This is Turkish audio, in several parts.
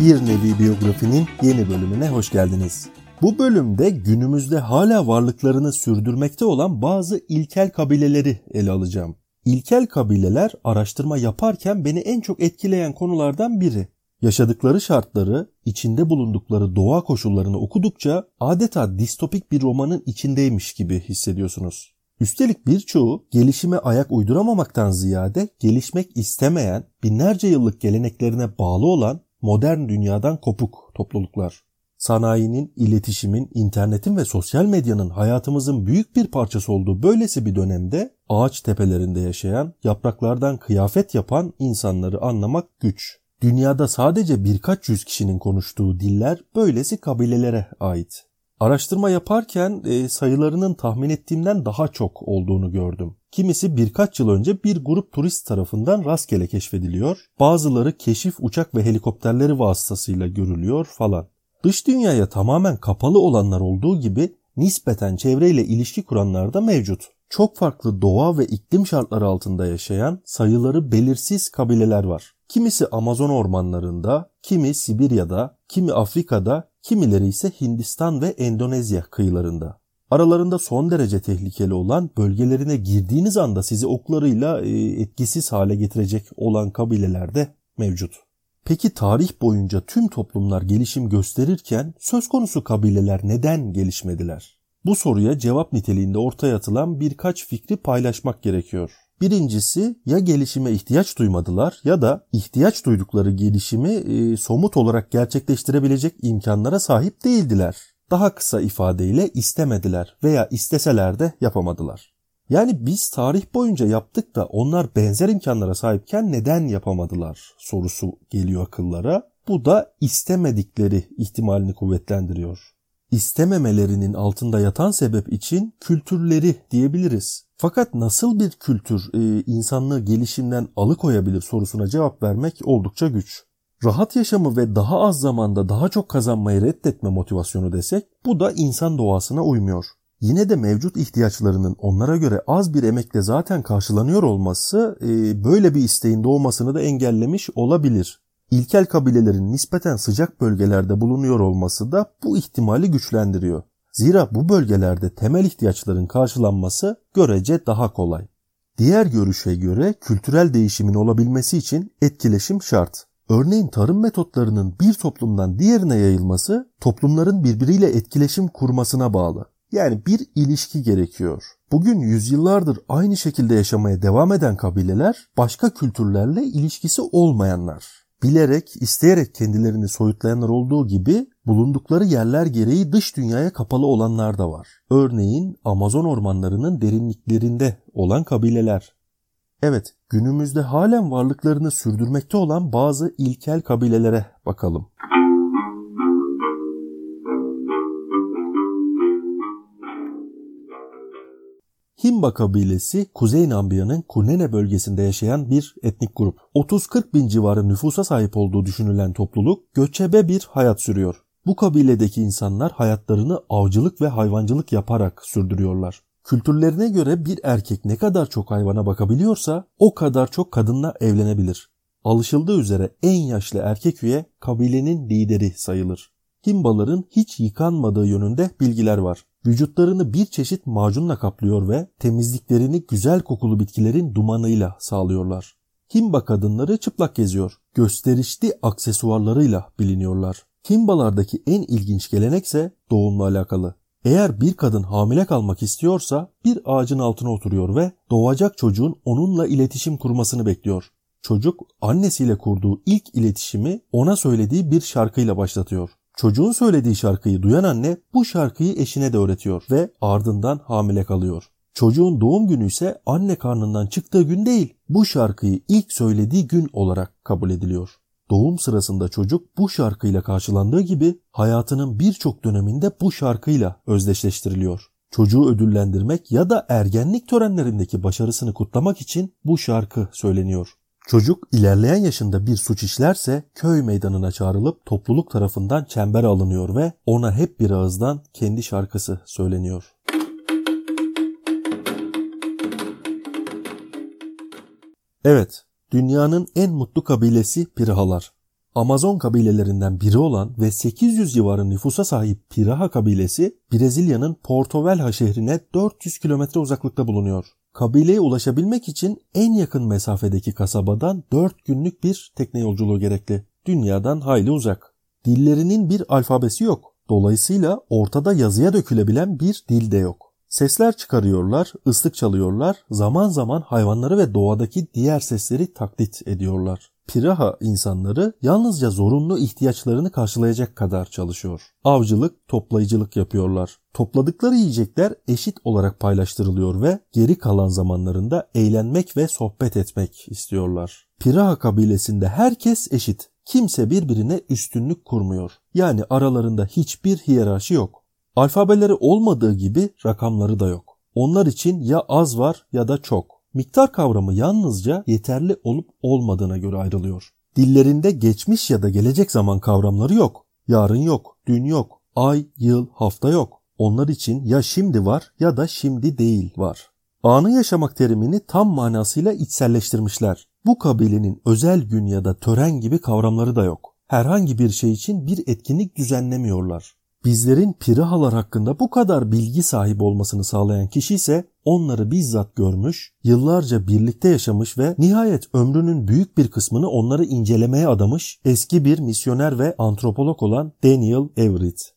Bir Nevi Biyografinin yeni bölümüne hoş geldiniz. Bu bölümde günümüzde hala varlıklarını sürdürmekte olan bazı ilkel kabileleri ele alacağım. İlkel kabileler araştırma yaparken beni en çok etkileyen konulardan biri. Yaşadıkları şartları, içinde bulundukları doğa koşullarını okudukça adeta distopik bir romanın içindeymiş gibi hissediyorsunuz. Üstelik birçoğu gelişime ayak uyduramamaktan ziyade gelişmek istemeyen, binlerce yıllık geleneklerine bağlı olan modern dünyadan kopuk topluluklar. Sanayinin, iletişimin, internetin ve sosyal medyanın hayatımızın büyük bir parçası olduğu böylesi bir dönemde ağaç tepelerinde yaşayan, yapraklardan kıyafet yapan insanları anlamak güç. Dünyada sadece birkaç yüz kişinin konuştuğu diller böylesi kabilelere ait. Araştırma yaparken e, sayılarının tahmin ettiğimden daha çok olduğunu gördüm. Kimisi birkaç yıl önce bir grup turist tarafından rastgele keşfediliyor. Bazıları keşif uçak ve helikopterleri vasıtasıyla görülüyor falan. Dış dünyaya tamamen kapalı olanlar olduğu gibi nispeten çevreyle ilişki kuranlar da mevcut. Çok farklı doğa ve iklim şartları altında yaşayan sayıları belirsiz kabileler var. Kimisi Amazon ormanlarında, kimi Sibirya'da, kimi Afrika'da, kimileri ise Hindistan ve Endonezya kıyılarında. Aralarında son derece tehlikeli olan bölgelerine girdiğiniz anda sizi oklarıyla e, etkisiz hale getirecek olan kabileler de mevcut. Peki tarih boyunca tüm toplumlar gelişim gösterirken söz konusu kabileler neden gelişmediler? Bu soruya cevap niteliğinde ortaya atılan birkaç fikri paylaşmak gerekiyor. Birincisi ya gelişime ihtiyaç duymadılar ya da ihtiyaç duydukları gelişimi e, somut olarak gerçekleştirebilecek imkanlara sahip değildiler. Daha kısa ifadeyle istemediler veya isteseler de yapamadılar. Yani biz tarih boyunca yaptık da onlar benzer imkanlara sahipken neden yapamadılar sorusu geliyor akıllara. Bu da istemedikleri ihtimalini kuvvetlendiriyor. İstememelerinin altında yatan sebep için kültürleri diyebiliriz. Fakat nasıl bir kültür e, insanlığı gelişimden alıkoyabilir sorusuna cevap vermek oldukça güç. Rahat yaşamı ve daha az zamanda daha çok kazanmayı reddetme motivasyonu desek bu da insan doğasına uymuyor. Yine de mevcut ihtiyaçlarının onlara göre az bir emekle zaten karşılanıyor olması e, böyle bir isteğin doğmasını da engellemiş olabilir. İlkel kabilelerin nispeten sıcak bölgelerde bulunuyor olması da bu ihtimali güçlendiriyor. Zira bu bölgelerde temel ihtiyaçların karşılanması görece daha kolay. Diğer görüşe göre kültürel değişimin olabilmesi için etkileşim şart. Örneğin tarım metotlarının bir toplumdan diğerine yayılması toplumların birbiriyle etkileşim kurmasına bağlı. Yani bir ilişki gerekiyor. Bugün yüzyıllardır aynı şekilde yaşamaya devam eden kabileler başka kültürlerle ilişkisi olmayanlar. Bilerek, isteyerek kendilerini soyutlayanlar olduğu gibi bulundukları yerler gereği dış dünyaya kapalı olanlar da var. Örneğin Amazon ormanlarının derinliklerinde olan kabileler. Evet, günümüzde halen varlıklarını sürdürmekte olan bazı ilkel kabilelere bakalım. Himba kabilesi Kuzey Nambiya'nın Kunene bölgesinde yaşayan bir etnik grup. 30-40 bin civarı nüfusa sahip olduğu düşünülen topluluk göçebe bir hayat sürüyor. Bu kabiledeki insanlar hayatlarını avcılık ve hayvancılık yaparak sürdürüyorlar. Kültürlerine göre bir erkek ne kadar çok hayvana bakabiliyorsa o kadar çok kadınla evlenebilir. Alışıldığı üzere en yaşlı erkek üye kabilenin lideri sayılır. Himbaların hiç yıkanmadığı yönünde bilgiler var. Vücutlarını bir çeşit macunla kaplıyor ve temizliklerini güzel kokulu bitkilerin dumanıyla sağlıyorlar. Himba kadınları çıplak geziyor. Gösterişli aksesuarlarıyla biliniyorlar. Himbalardaki en ilginç gelenekse doğumla alakalı. Eğer bir kadın hamile kalmak istiyorsa bir ağacın altına oturuyor ve doğacak çocuğun onunla iletişim kurmasını bekliyor. Çocuk annesiyle kurduğu ilk iletişimi ona söylediği bir şarkıyla başlatıyor. Çocuğun söylediği şarkıyı duyan anne bu şarkıyı eşine de öğretiyor ve ardından hamile kalıyor. Çocuğun doğum günü ise anne karnından çıktığı gün değil, bu şarkıyı ilk söylediği gün olarak kabul ediliyor. Doğum sırasında çocuk bu şarkıyla karşılandığı gibi hayatının birçok döneminde bu şarkıyla özdeşleştiriliyor. Çocuğu ödüllendirmek ya da ergenlik törenlerindeki başarısını kutlamak için bu şarkı söyleniyor. Çocuk ilerleyen yaşında bir suç işlerse köy meydanına çağrılıp topluluk tarafından çember alınıyor ve ona hep bir ağızdan kendi şarkısı söyleniyor. Evet, dünyanın en mutlu kabilesi Pirahalar. Amazon kabilelerinden biri olan ve 800 civarı nüfusa sahip Piraha kabilesi Brezilya'nın Porto Velho şehrine 400 kilometre uzaklıkta bulunuyor. Kabileye ulaşabilmek için en yakın mesafedeki kasabadan 4 günlük bir tekne yolculuğu gerekli. Dünyadan hayli uzak. Dillerinin bir alfabesi yok. Dolayısıyla ortada yazıya dökülebilen bir dil de yok. Sesler çıkarıyorlar, ıslık çalıyorlar, zaman zaman hayvanları ve doğadaki diğer sesleri taklit ediyorlar. Piraha insanları yalnızca zorunlu ihtiyaçlarını karşılayacak kadar çalışıyor. Avcılık, toplayıcılık yapıyorlar. Topladıkları yiyecekler eşit olarak paylaştırılıyor ve geri kalan zamanlarında eğlenmek ve sohbet etmek istiyorlar. Piraha kabilesinde herkes eşit. Kimse birbirine üstünlük kurmuyor. Yani aralarında hiçbir hiyerarşi yok. Alfabeleri olmadığı gibi rakamları da yok. Onlar için ya az var ya da çok. Miktar kavramı yalnızca yeterli olup olmadığına göre ayrılıyor. Dillerinde geçmiş ya da gelecek zaman kavramları yok. Yarın yok, dün yok, ay, yıl, hafta yok. Onlar için ya şimdi var ya da şimdi değil var. Anı yaşamak terimini tam manasıyla içselleştirmişler. Bu kabilenin özel gün ya da tören gibi kavramları da yok. Herhangi bir şey için bir etkinlik düzenlemiyorlar. Bizlerin pirahalar hakkında bu kadar bilgi sahibi olmasını sağlayan kişi ise onları bizzat görmüş, yıllarca birlikte yaşamış ve nihayet ömrünün büyük bir kısmını onları incelemeye adamış eski bir misyoner ve antropolog olan Daniel Everett.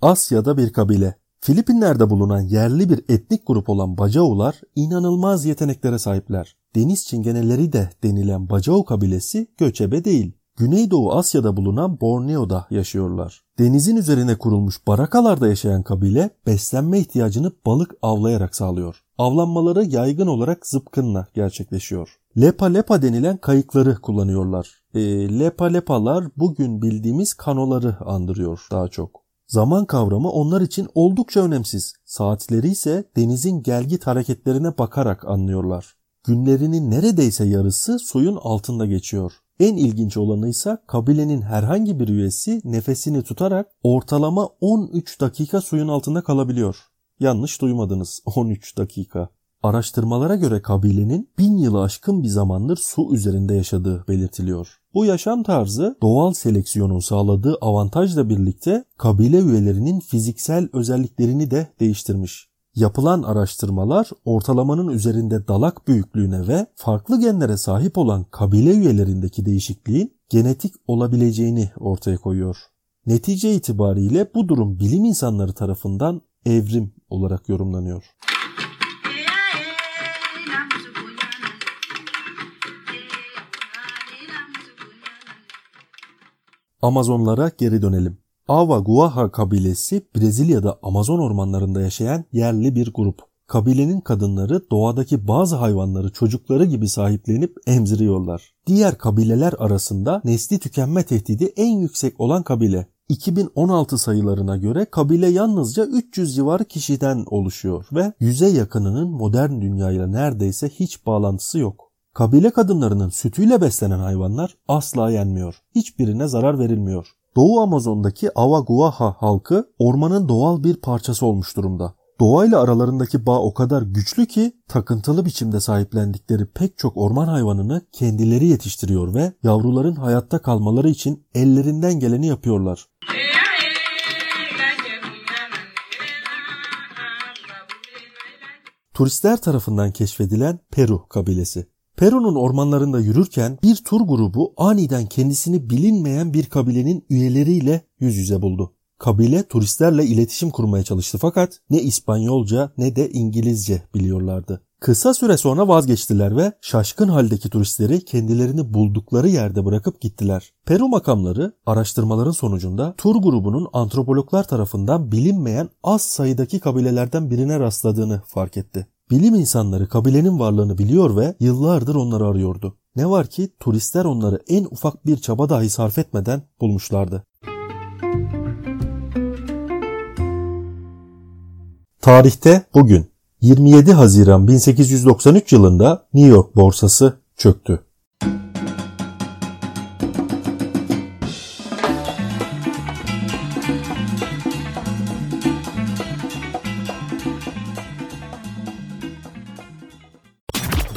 Asya'da bir kabile. Filipinler'de bulunan yerli bir etnik grup olan Bacaular inanılmaz yeteneklere sahipler. Deniz çingeneleri de denilen Bacau kabilesi göçebe değil. Güneydoğu Asya'da bulunan Borneo'da yaşıyorlar. Denizin üzerine kurulmuş barakalarda yaşayan kabile beslenme ihtiyacını balık avlayarak sağlıyor. Avlanmaları yaygın olarak zıpkınla gerçekleşiyor. Lepa lepa denilen kayıkları kullanıyorlar. E, lepa lepalar bugün bildiğimiz kanoları andırıyor daha çok. Zaman kavramı onlar için oldukça önemsiz. Saatleri ise denizin gelgit hareketlerine bakarak anlıyorlar. Günlerinin neredeyse yarısı suyun altında geçiyor. En ilginç olanı ise kabilenin herhangi bir üyesi nefesini tutarak ortalama 13 dakika suyun altında kalabiliyor. Yanlış duymadınız 13 dakika. Araştırmalara göre kabilenin bin yılı aşkın bir zamandır su üzerinde yaşadığı belirtiliyor. Bu yaşam tarzı doğal seleksiyonun sağladığı avantajla birlikte kabile üyelerinin fiziksel özelliklerini de değiştirmiş. Yapılan araştırmalar ortalamanın üzerinde dalak büyüklüğüne ve farklı genlere sahip olan kabile üyelerindeki değişikliğin genetik olabileceğini ortaya koyuyor. Netice itibariyle bu durum bilim insanları tarafından evrim olarak yorumlanıyor. Amazonlara geri dönelim. Ava Guaha kabilesi Brezilya'da Amazon ormanlarında yaşayan yerli bir grup. Kabilenin kadınları doğadaki bazı hayvanları çocukları gibi sahiplenip emziriyorlar. Diğer kabileler arasında nesli tükenme tehdidi en yüksek olan kabile. 2016 sayılarına göre kabile yalnızca 300 civarı kişiden oluşuyor ve yüze yakınının modern dünyayla neredeyse hiç bağlantısı yok. Kabile kadınlarının sütüyle beslenen hayvanlar asla yenmiyor. Hiçbirine zarar verilmiyor. Doğu Amazon'daki Avaguaha halkı ormanın doğal bir parçası olmuş durumda. Doğayla aralarındaki bağ o kadar güçlü ki takıntılı biçimde sahiplendikleri pek çok orman hayvanını kendileri yetiştiriyor ve yavruların hayatta kalmaları için ellerinden geleni yapıyorlar. Turistler tarafından keşfedilen Peru kabilesi. Peru'nun ormanlarında yürürken bir tur grubu aniden kendisini bilinmeyen bir kabilenin üyeleriyle yüz yüze buldu. Kabile turistlerle iletişim kurmaya çalıştı fakat ne İspanyolca ne de İngilizce biliyorlardı. Kısa süre sonra vazgeçtiler ve şaşkın haldeki turistleri kendilerini buldukları yerde bırakıp gittiler. Peru makamları araştırmaların sonucunda tur grubunun antropologlar tarafından bilinmeyen az sayıdaki kabilelerden birine rastladığını fark etti. Bilim insanları kabilenin varlığını biliyor ve yıllardır onları arıyordu. Ne var ki turistler onları en ufak bir çaba dahi sarf etmeden bulmuşlardı. Tarihte bugün 27 Haziran 1893 yılında New York borsası çöktü.